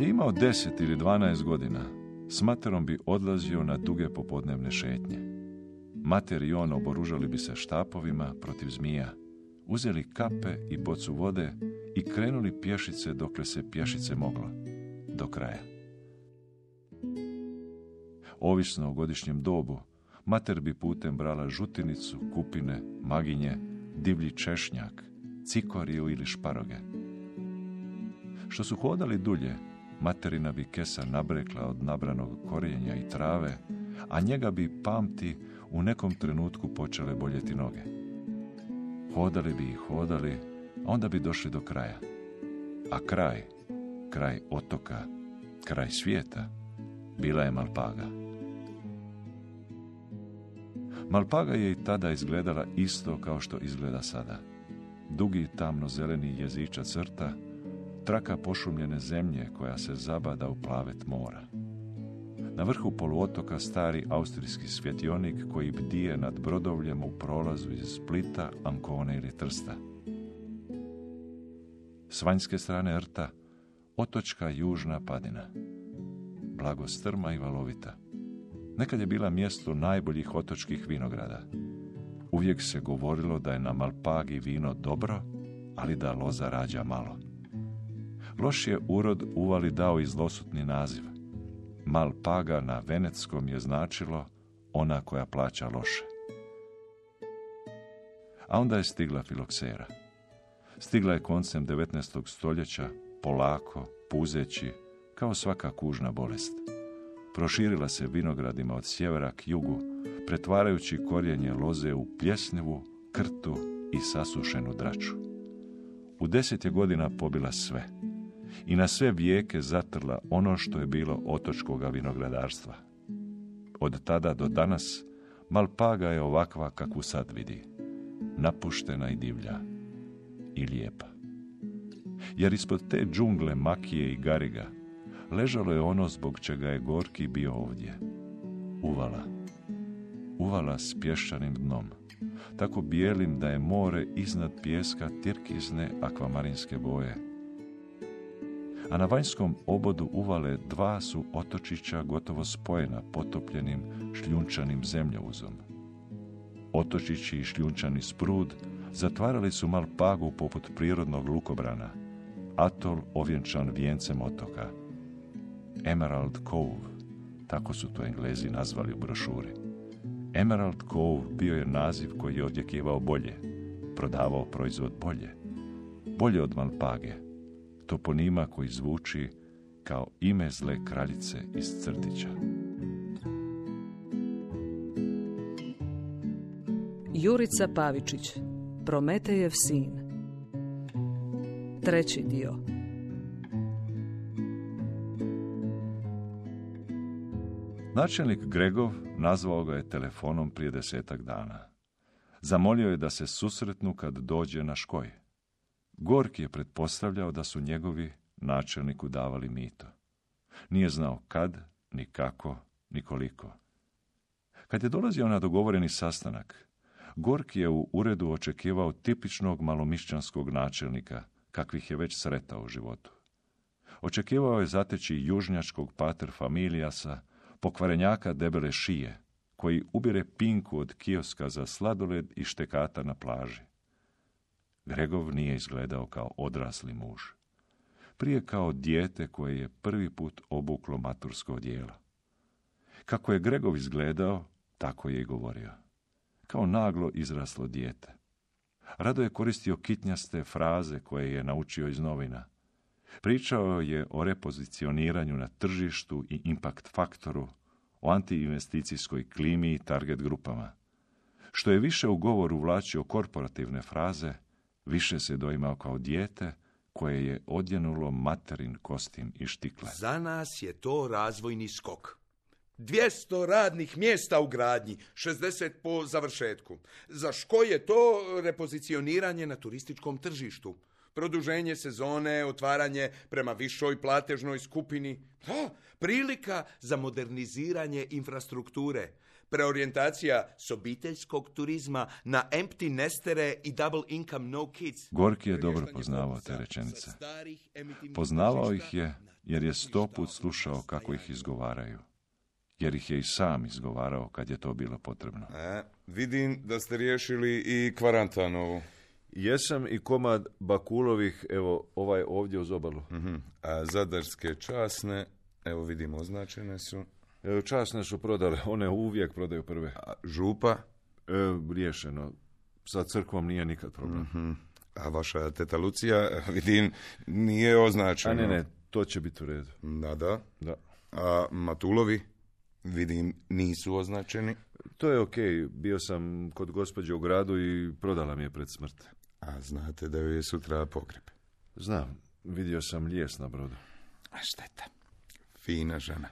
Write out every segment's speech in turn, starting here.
Je imao 10 ili 12 godina, s materom bi odlazio na duge popodnevne šetnje. Mater i on oboružali bi se štapovima protiv zmija, uzeli kape i bocu vode i krenuli pješice dokle se pješice moglo, do kraja. Ovisno o godišnjem dobu, mater bi putem brala žutinicu, kupine, maginje, divlji češnjak, cikoriju ili šparoge. Što su hodali dulje, materina bi kesa nabrekla od nabranog korijenja i trave, a njega bi pamti u nekom trenutku počele boljeti noge. Hodali bi i hodali, a onda bi došli do kraja. A kraj, kraj otoka, kraj svijeta, bila je Malpaga. Malpaga je i tada izgledala isto kao što izgleda sada. Dugi tamno-zeleni jeziča crta, traka pošumljene zemlje koja se zabada u plavet mora. Na vrhu poluotoka stari austrijski svjetionik koji bdije nad brodovljem u prolazu iz Splita, Ankone ili Trsta. S vanjske strane rta, otočka južna padina. Blago strma i valovita. Nekad je bila mjesto najboljih otočkih vinograda. Uvijek se govorilo da je na Malpagi vino dobro, ali da loza rađa malo. Loš je urod uvali dao i zlosutni naziv. Malpaga na veneckom je značilo ona koja plaća loše. A onda je stigla filoksera. Stigla je koncem 19. stoljeća, polako, puzeći, kao svaka kužna bolest. Proširila se vinogradima od sjevera k jugu, pretvarajući korijenje loze u pljesnivu, krtu i sasušenu draču. U deset je godina pobila sve i na sve vijeke zatrla ono što je bilo otočkoga vinogradarstva. Od tada do danas Malpaga je ovakva kakvu sad vidi, napuštena i divlja i lijepa. Jer ispod te džungle makije i gariga ležalo je ono zbog čega je Gorki bio ovdje. Uvala. Uvala s pješčanim dnom. Tako bijelim da je more iznad pijeska tirkizne akvamarinske boje. A na vanjskom obodu uvale dva su otočića gotovo spojena potopljenim šljunčanim zemljouzom. Otočići i šljunčani sprud zatvarali su mal pagu poput prirodnog lukobrana, atol ovjenčan vijencem otoka. Emerald Cove, tako su to Englezi nazvali u brošuri. Emerald Cove bio je naziv koji je odjekivao bolje, prodavao proizvod bolje. Bolje od Malpage, toponima koji zvuči kao ime zle kraljice iz crtića. Jurica Pavičić, Prometejev sin. Treći dio. Načelnik Gregov nazvao ga je telefonom prije desetak dana. Zamolio je da se susretnu kad dođe na škoj. Gorki je pretpostavljao da su njegovi načelniku davali mito. Nije znao kad, ni kako, ni koliko. Kad je dolazio na dogovoreni sastanak, Gorki je u uredu očekivao tipičnog malomišćanskog načelnika, kakvih je već sretao u životu. Očekivao je zateći južnjačkog pater familijasa, pokvarenjaka debele šije, koji ubire pinku od kioska za sladoled i štekata na plaži. Gregov nije izgledao kao odrasli muž. Prije kao dijete koje je prvi put obuklo matursko odijelo. Kako je Gregov izgledao, tako je i govorio. Kao naglo izraslo dijete. Rado je koristio kitnjaste fraze koje je naučio iz novina. Pričao je o repozicioniranju na tržištu i impact faktoru, o antiinvesticijskoj klimi i target grupama. Što je više u govoru vlačio korporativne fraze, više se doimao kao dijete koje je odjenulo materin kostim i štikle. Za nas je to razvojni skok. 200 radnih mjesta u gradnji, 60 po završetku. Za ško je to repozicioniranje na turističkom tržištu? Produženje sezone, otvaranje prema višoj platežnoj skupini. Da, prilika za moderniziranje infrastrukture. Preorijentacija s obiteljskog turizma na empty nestere i double income no kids. Gorki je dobro poznavao te rečenice. Poznavao ih je jer je sto put slušao kako ih izgovaraju. Jer ih je i sam izgovarao kad je to bilo potrebno. E, vidim da ste riješili i kvarantanovu. Jesam i komad Bakulovih, evo ovaj ovdje uz obalu. Mhm. A zadarske časne, evo vidimo označene su. Evo, časne su prodale, one uvijek prodaju prve. A župa, E, riješeno. Sa crkvom nije nikad problem. Mhm. a vaša teta Lucija, vidim, nije A označena. ne, ne, to će biti u redu. Da, da. Da. A Matulovi, vidim, nisu označeni. To je okej, bio sam kod gospođe u gradu i prodala mi je pred smrt. A znate da joj je sutra pogreb. Znam, vidio sam lijes na brodu. A šteta. Fina žena.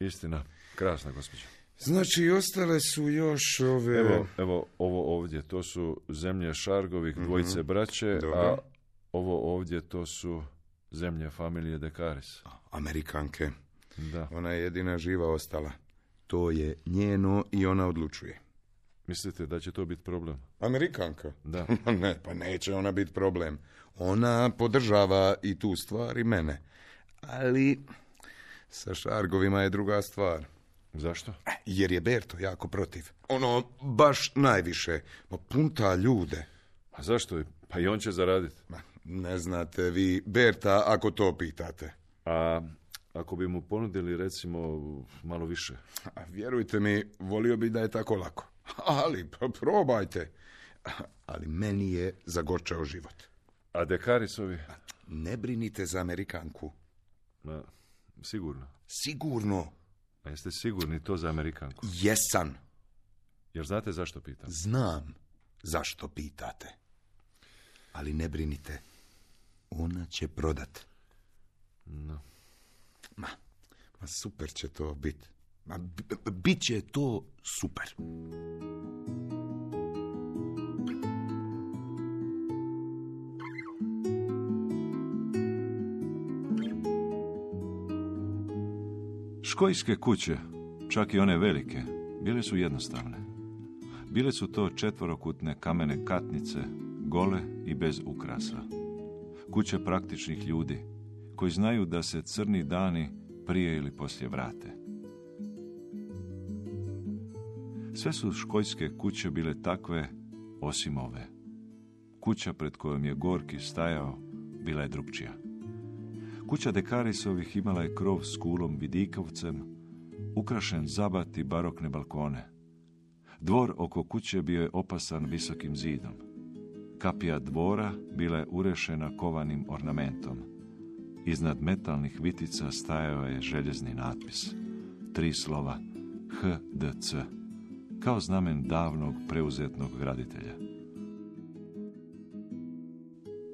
Istina, krasna gospođa. Znači, ostale su još ove... Evo, evo, ovo ovdje, to su zemlje Šargovih, dvojice braće, a Dobro. ovo ovdje to su zemlje familije Dekaris. Amerikanke. Da. Ona je jedina živa ostala. To je njeno i ona odlučuje. Mislite da će to biti problem? Amerikanka? Da. ne, pa neće ona biti problem. Ona podržava i tu stvar i mene. Ali sa Šargovima je druga stvar. Zašto? E, Jer je Berto jako protiv. Ono, baš najviše. Ma punta ljude. A zašto? Pa i on će zaraditi. Ma, ne znate vi Berta ako to pitate. A ako bi mu ponudili recimo malo više? A vjerujte mi, volio bi da je tako lako. Ali, pa probajte. Ali meni je zagorčao život. A Dekarisovi? Ne brinite za Amerikanku. Ma, sigurno. Sigurno, A jeste sigurni to za Amerikanku? jesan. Jer znate zašto pitam? Znam zašto pitate. Ali ne brinite. Ona će prodat. No. Ma, ma super će to biti. Ma, bit će to super. Škojske kuće, čak i one velike, bile su jednostavne. Bile su to četvorokutne kamene katnice, gole i bez ukrasa. Kuće praktičnih ljudi, koji znaju da se crni dani prije ili poslije vrate. Sve su škojske kuće bile takve, osim ove. Kuća pred kojom je Gorki stajao, bila je drugčija. Kuća Dekarisovih imala je krov s kulom vidikovcem, ukrašen zabat i barokne balkone. Dvor oko kuće bio je opasan visokim zidom. Kapija dvora bila je urešena kovanim ornamentom. Iznad metalnih vitica stajao je željezni natpis. Tri slova HDZ, kao znamen davnog preuzetnog graditelja.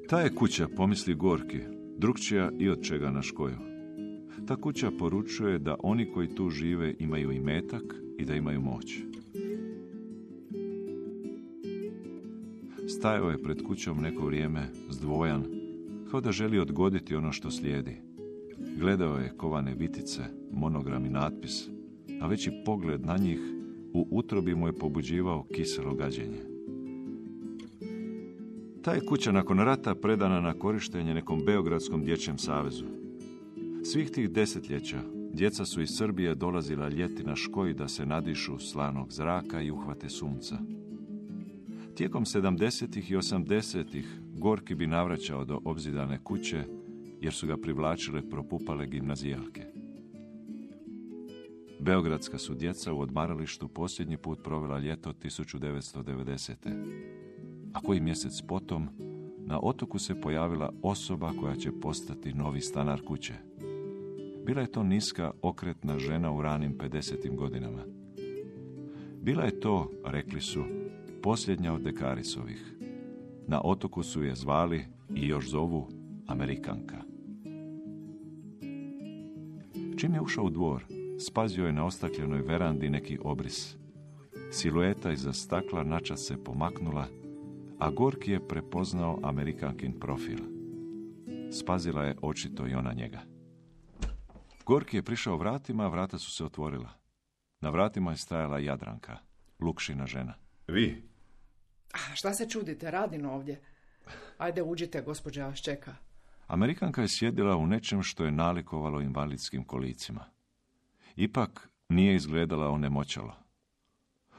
Ta je kuća, pomisli Gorki, drugčija i od čega na škoju. Ta kuća poručuje da oni koji tu žive imaju i metak i da imaju moć. Stajao je pred kućom neko vrijeme, zdvojan, kao da želi odgoditi ono što slijedi. Gledao je kovane vitice, monogram i natpis, a već i pogled na njih u utrobi mu je pobuđivao kiselo gađenje. Ta je kuća nakon rata predana na korištenje nekom Beogradskom dječjem savezu. Svih tih desetljeća djeca su iz Srbije dolazila ljeti na škoj da se nadišu slanog zraka i uhvate sunca. Tijekom 70. i 80. Gorki bi navraćao do obzidane kuće jer su ga privlačile propupale gimnazijalke. Beogradska su djeca u odmaralištu posljednji put provela ljeto 1990. A koji mjesec potom, na otoku se pojavila osoba koja će postati novi stanar kuće. Bila je to niska, okretna žena u ranim 50. godinama. Bila je to, rekli su, posljednja od Dekarisovih. Na otoku su je zvali i još zovu Amerikanka. Čim je ušao u dvor, spazio je na ostakljenoj verandi neki obris. Silueta iza stakla načas se pomaknula, a Gorki je prepoznao Amerikankin profil. spazila je očito i ona njega. Gorki je prišao vratima, a vrata su se otvorila. Na vratima je stajala Jadranka, Lukšina žena. Vi? A šta se čudite, radim ovdje. Ajde, uđite, gospođa vas čeka. Amerikanka je sjedila u nečem što je nalikovalo invalidskim kolicima. Ipak nije izgledala onemoćalo.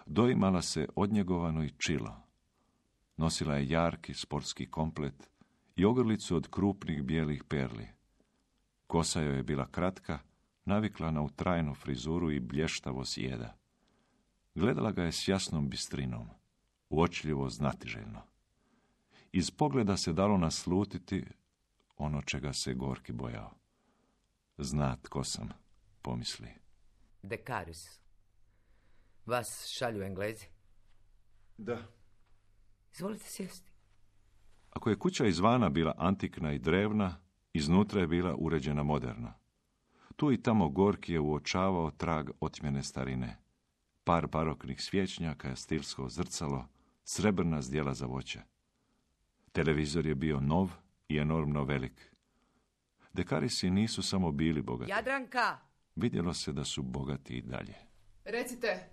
Doimala se odnjegovano i čilo. Nosila je jarki sportski komplet i ogrlicu od krupnih bijelih perli. Kosa joj je bila kratka, naviklana u trajnu frizuru i blještavo sjeda. Gledala ga je s jasnom bistrinom, uočljivo znatiželjno. Iz pogleda se dalo naslutiti ono čega se Gorki bojao. Zna tko sam, pomisli. Dekarius. Vas šalju Englezi. Da. Izvolite sjesti. Ako je kuća izvana bila antikna i drevna, iznutra je bila uređena moderno. Tu i tamo Gorki je uočavao trag otmjene starine. Par baroknih svječnjaka, stilsko zrcalo, srebrna zdjela za voće. Televizor je bio nov i enormno velik. Dekarisi nisu samo bili bogati. Jadranka, Vidjelo se da su bogati i dalje. Recite,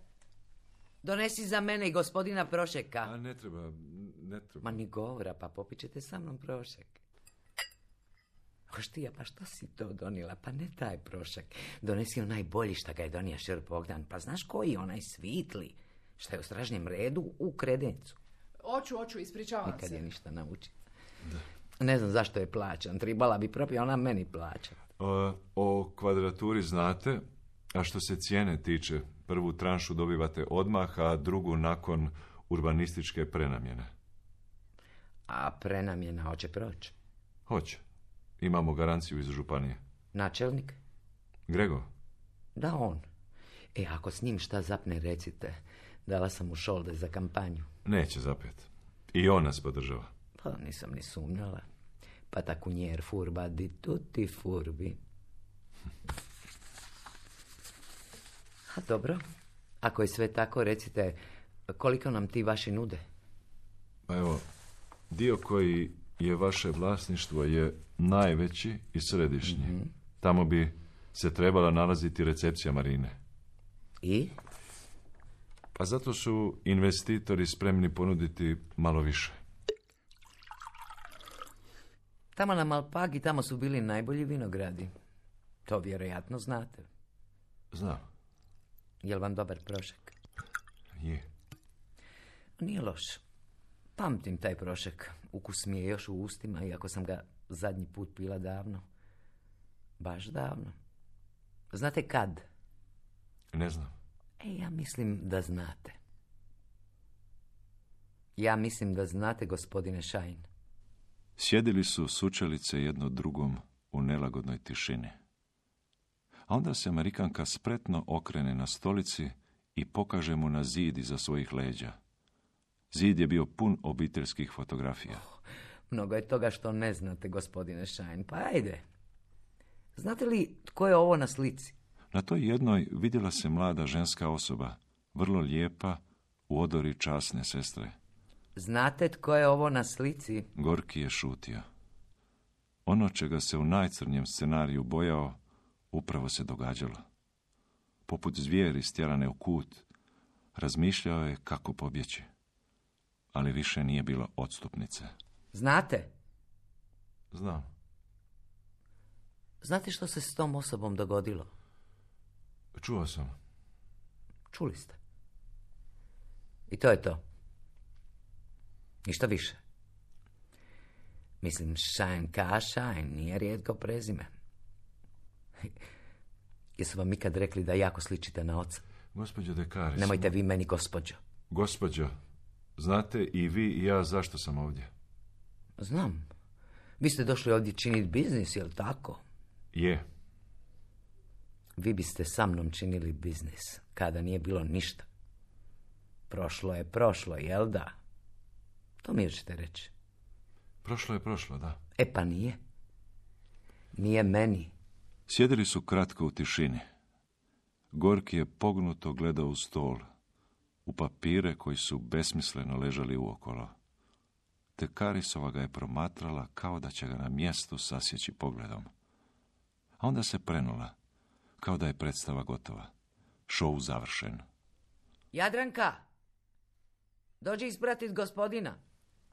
donesi za mene i gospodina Prošeka. A ne treba, ne treba. Ma ni govora, pa popit ćete sa mnom Prošek. Hoštija, pa što si to donijela? Pa ne taj Prošek. Donesi onaj bolji šta ga je donija Šer Bogdan. Pa znaš koji onaj svitli? Šta je u stražnjem redu u kredencu. oću, oću, ispričavam Nikad je se. ništa nauči. Ne znam zašto je plaćan. Tribala bi propio ona meni plaća. O, o kvadraturi znate, a što se cijene tiče, prvu tranšu dobivate odmah, a drugu nakon urbanističke prenamjene. A prenamjena hoće proći. Hoće. Imamo garanciju iz županije. Načelnik? Grego, Da, on. E, ako s njim šta zapne, recite. Dala sam mu šolde za kampanju. neće zapet. I on nas podržava. Pa nisam ni sumnjala. Pa ta kunjer furba di tutti furbi. A dobro, ako je sve tako, recite koliko nam ti vaši nude. Pa evo, dio koji je vaše vlasništvo je najveći i središnji. Tamo bi se trebala nalaziti recepcija marine. I? Pa zato su investitori spremni ponuditi malo više. Tamo na Malpagi, tamo su bili najbolji vinogradi. To vjerojatno znate. Znam, Jel vam dobar prošek? je. Nije loš. Pamtim taj prošek. Ukus mi je još u ustima, iako sam ga zadnji put pila davno. Baš davno. Znate kad? Ne znam. E, ja mislim da znate. Ja mislim da znate, gospodine Šajn. Sjedili su sučelice jedno drugom u nelagodnoj tišini. A onda se Amerikanka spretno okrene na stolici i pokaže mu na zid iza svojih leđa. Zid je bio pun obiteljskih fotografija. Mnogo je toga što ne znate, gospodine Šajn. Pa ajde. Znate li tko je ovo na slici? Na toj jednoj vidjela se mlada ženska osoba, vrlo lijepa, u odori časne sestre. Znate tko je ovo na slici? Gorki je šutio. Ono čega se u najcrnjem scenariju bojao, upravo se događalo. Poput zvijeri stjerane u kut, razmišljao je kako pobjeći. Ali više nije bilo odstupnice. Znate? Znam. Znate što se s tom osobom dogodilo? Čuo sam. Čuli ste. I to je to. Ništa više. Mislim, Šajn ka Šajn, nije rijetko prezime. Jesu vam ikad rekli da jako sličite na oca? Gospođo Dekaris. Nemojte vi meni gospođo. Gospođo, znate i vi i ja zašto sam ovdje? Znam. Vi ste došli ovdje činiti biznis, jel tako? Je. Vi biste sa mnom činili biznis, kada nije bilo ništa. Prošlo je prošlo, jel da? To mi ćete reći. Prošlo je prošlo, da. E pa nije. Nije meni. Sjedili su kratko u tišini. Gorki je pognuto gledao u stol, u papire koji su besmisleno ležali uokolo. te Karisova ga je promatrala kao da će ga na mjestu sasjeći pogledom. A onda se prenula, kao da je predstava gotova. Šou završen. Jadranka, dođi ispratit gospodina.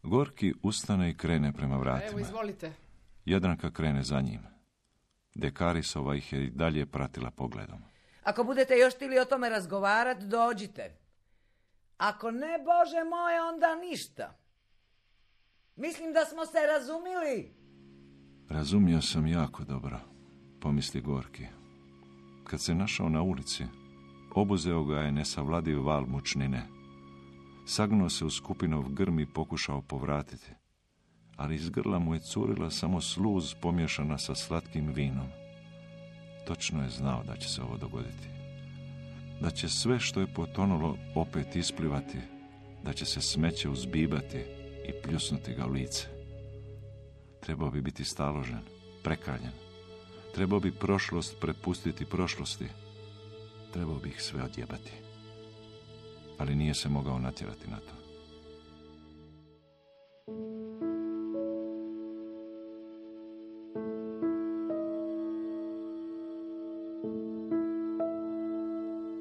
Gorki ustane i krene prema Evo, vratima. izvolite. Jadranka krene za njim. Dekarisova ih je i dalje pratila pogledom. Ako budete još htjeli o tome razgovarat, dođite. Ako ne, Bože moj, onda ništa. Mislim da smo se razumili. Razumio sam jako dobro, pomisli Gorki. Kad se našao na ulici, obuzeo ga je nesavladiv val mučnine. Sagnuo se u skupinov grm i pokušao povratiti. Ali iz grla mu je curila samo sluz pomješana sa slatkim vinom. Točno je znao da će se ovo dogoditi. Da će sve što je potonulo opet isplivati, da će se smeće uzbibati i pljusnuti ga u lice. Trebao bi biti staložen, prekaljen. Trebao bi prošlost prepustiti prošlosti. Trebao bi ih sve odjebati. Ali nije se mogao natjerati na to.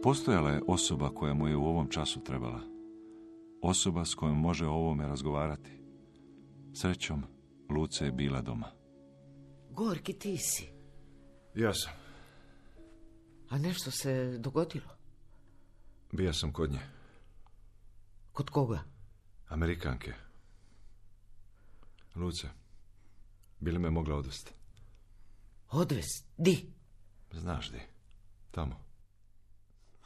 Postojala je osoba koja mu je u ovom času trebala. Osoba s kojom može o ovome razgovarati. Srećom, Luce je bila doma. Gorki, ti si. Ja sam. A nešto se dogodilo? Bija sam kod nje. Kod koga? Amerikanke. Luce, bi li me mogla odvesti? Odvest? Di? Znaš di. Tamo.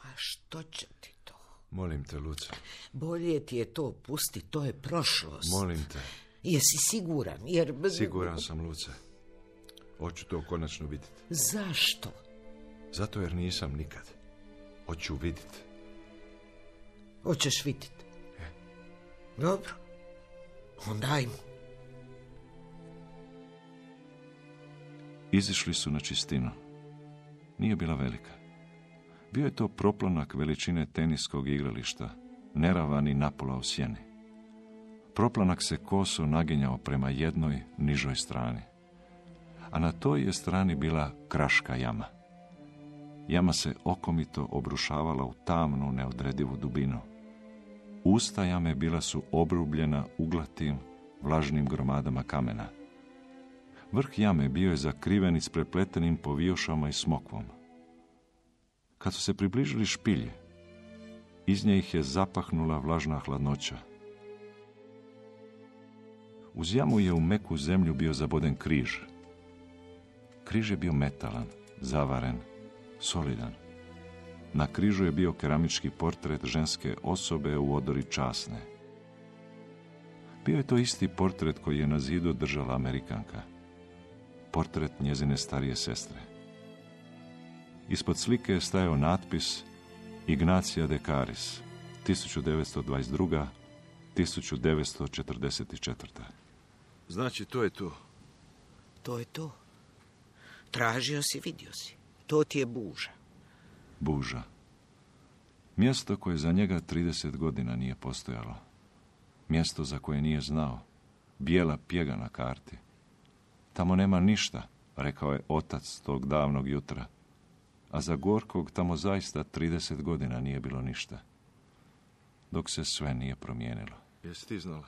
A što će ti to? Molim te, Luce. Bolje ti je to pusti, to je prošlost. Molim te. Jesi siguran? Jer... Siguran sam, Luce. Hoću to konačno vidjeti. Zašto? Zato jer nisam nikad. Hoću vidjeti. Hoćeš vidjeti? Dobro. Onda ajmo. Izišli su na čistinu. Nije bila velika. Bio je to proplanak veličine teniskog igrališta, neravan i napola u sjeni. Proplanak se koso naginjao prema jednoj, nižoj strani. A na toj je strani bila kraška jama. Jama se okomito obrušavala u tamnu, neodredivu dubinu. Usta jame bila su obrubljena uglatim, vlažnim gromadama kamena. Vrh jame bio je zakriven isprepletenim povijošama i smokvom. Kad su se približili špilje, iz nje ih je zapahnula vlažna hladnoća. Uz jamu je u meku zemlju bio zaboden križ. Križ je bio metalan, zavaren, solidan. Na križu je bio keramički portret ženske osobe u odori časne. Bio je to isti portret koji je na zidu držala Amerikanka. Portret njezine starije sestre. Ispod slike je stajao natpis Ignacija de Caris, 1922. 1944. Znači, to je to. To je to. Tražio si, vidio si. To ti je buža. Buža. Mjesto koje za njega 30 godina nije postojalo. Mjesto za koje nije znao. Bijela pjega na karti. Tamo nema ništa, rekao je otac tog davnog jutra. A za Gorkog tamo zaista 30 godina nije bilo ništa. Dok se sve nije promijenilo. Jesi ti znala?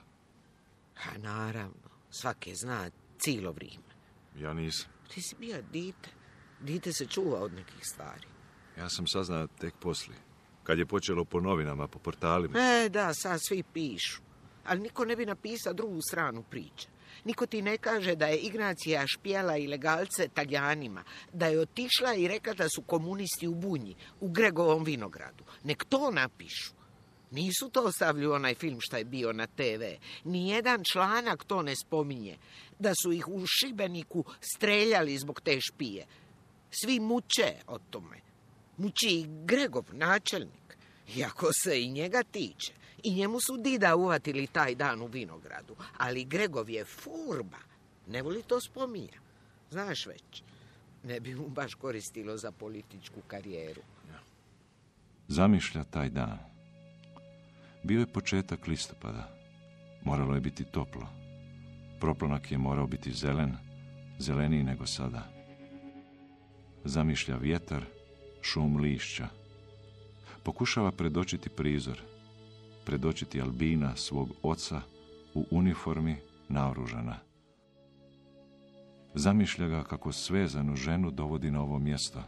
A naravno, svake zna cijelo vrijeme. Ja nisam. Ti si bio dite. Dite se čuva od nekih stvari. Ja sam saznao tek poslije. Kad je počelo po novinama, po portalima. E, da, sad svi pišu. Ali niko ne bi napisao drugu stranu priče. Niko ti ne kaže da je Ignacija špijala ilegalce Taljanima, da je otišla i rekla da su komunisti u Bunji, u Gregovom vinogradu. Nek to napišu. Nisu to stavili u onaj film što je bio na TV. Nijedan članak to ne spominje. Da su ih u Šibeniku streljali zbog te špije. Svi muče o tome. Muči i Gregov, načelnik. Iako se i njega tiče. I njemu su dida uvatili taj dan u vinogradu. Ali Gregov je furba. Ne voli to spominja. Znaš već, ne bi mu baš koristilo za političku karijeru. Zamišlja taj dan. Bio je početak listopada. Moralo je biti toplo. Proplonak je morao biti zelen, zeleniji nego sada. Zamišlja vjetar, šum lišća. Pokušava predočiti prizor, predočiti Albina, svog oca, u uniformi naoružana. Zamišlja ga kako svezanu ženu dovodi na ovo mjesto.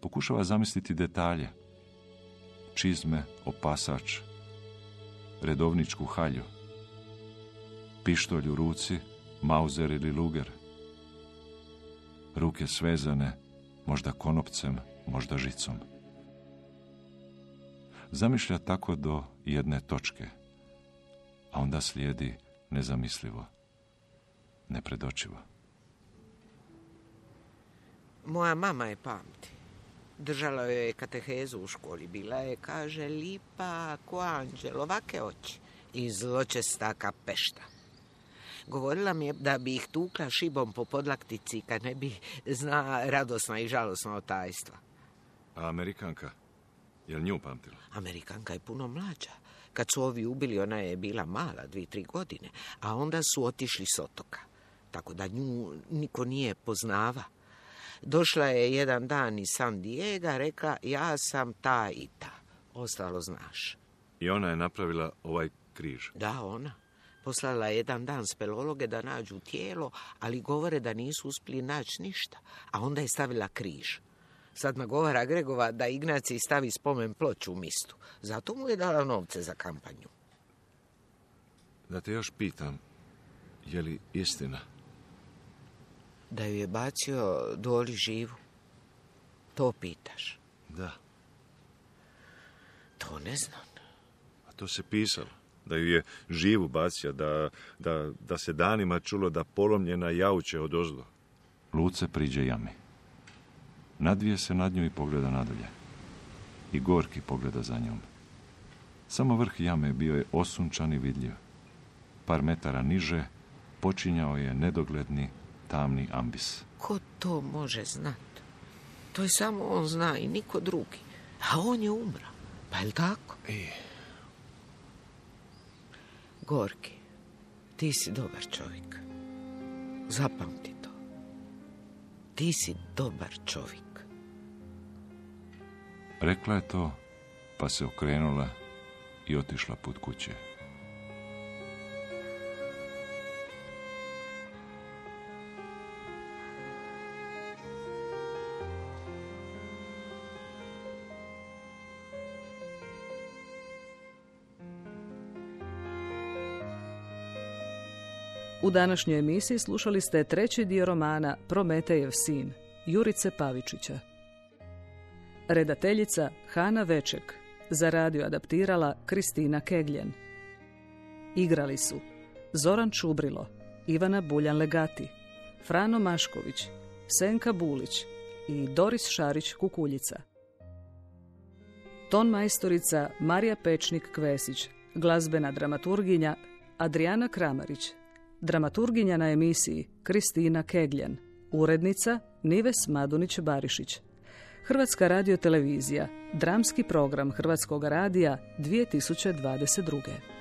Pokušava zamisliti detalje. Čizme, opasač, redovničku halju, pištolj u ruci, mauzer ili luger. Ruke svezane, možda konopcem, možda žicom. Zamišlja tako do jedne točke, a onda slijedi nezamislivo, nepredočivo. Moja mama je pamti. Držala joj je katehezu u školi. Bila je, kaže, lipa ko anđel, ovake oči i zločesta pešta. Govorila mi je da bi ih tukla šibom po podlaktici kad ne bi zna radosna i žalosna otajstva. A Amerikanka? Jel nju pamtila? Amerikanka je puno mlađa. Kad su ovi ubili, ona je bila mala, dvije, tri godine, a onda su otišli s otoka. Tako da nju niko nije poznava. Došla je jedan dan iz San Diego, rekla, ja sam ta i ta. Ostalo znaš. I ona je napravila ovaj križ. Da, ona. Poslala je jedan dan spelologe da nađu tijelo, ali govore da nisu uspjeli naći ništa. A onda je stavila križ. Sad nagovara Gregova da Ignaciji stavi spomen ploču u mistu. Zato mu je dala novce za kampanju. Da te još pitam, je li istina? Da ju je bacio doli živu. To pitaš. Da. To ne znam. A to se pisalo. Da ju je živu bacio, da, da, da se danima čulo da polomljena jauče od ozdo. Luce priđe jami. Nadvije se nad nju i pogleda nadalje. I Gorki pogleda za njom. Samo vrh jame bio je osunčan i vidljiv. Par metara niže počinjao je nedogledni tamni ambis. Ko to može znat? To je samo on zna i niko drugi. A on je umra. Pa je tako? Gorki, ti si dobar čovjek. Zapamti to. Ti si dobar čovjek. Rekla je to, pa se okrenula i otišla put kuće. U današnjoj emisiji slušali ste treći dio romana Prometejev sin, Jurice Pavičića. Redateljica Hana Veček, za radio adaptirala Kristina Kegljen. Igrali su Zoran Čubrilo, Ivana Buljan-Legati, Frano Mašković, Senka Bulić i Doris Šarić-Kukuljica. Ton majstorica Marija Pečnik-Kvesić, glazbena dramaturginja Adriana Kramarić, dramaturginja na emisiji Kristina Kegljan, urednica Nives Madunić-Barišić. Hrvatska radiotelevizija, dramski program Hrvatskog radija 2022.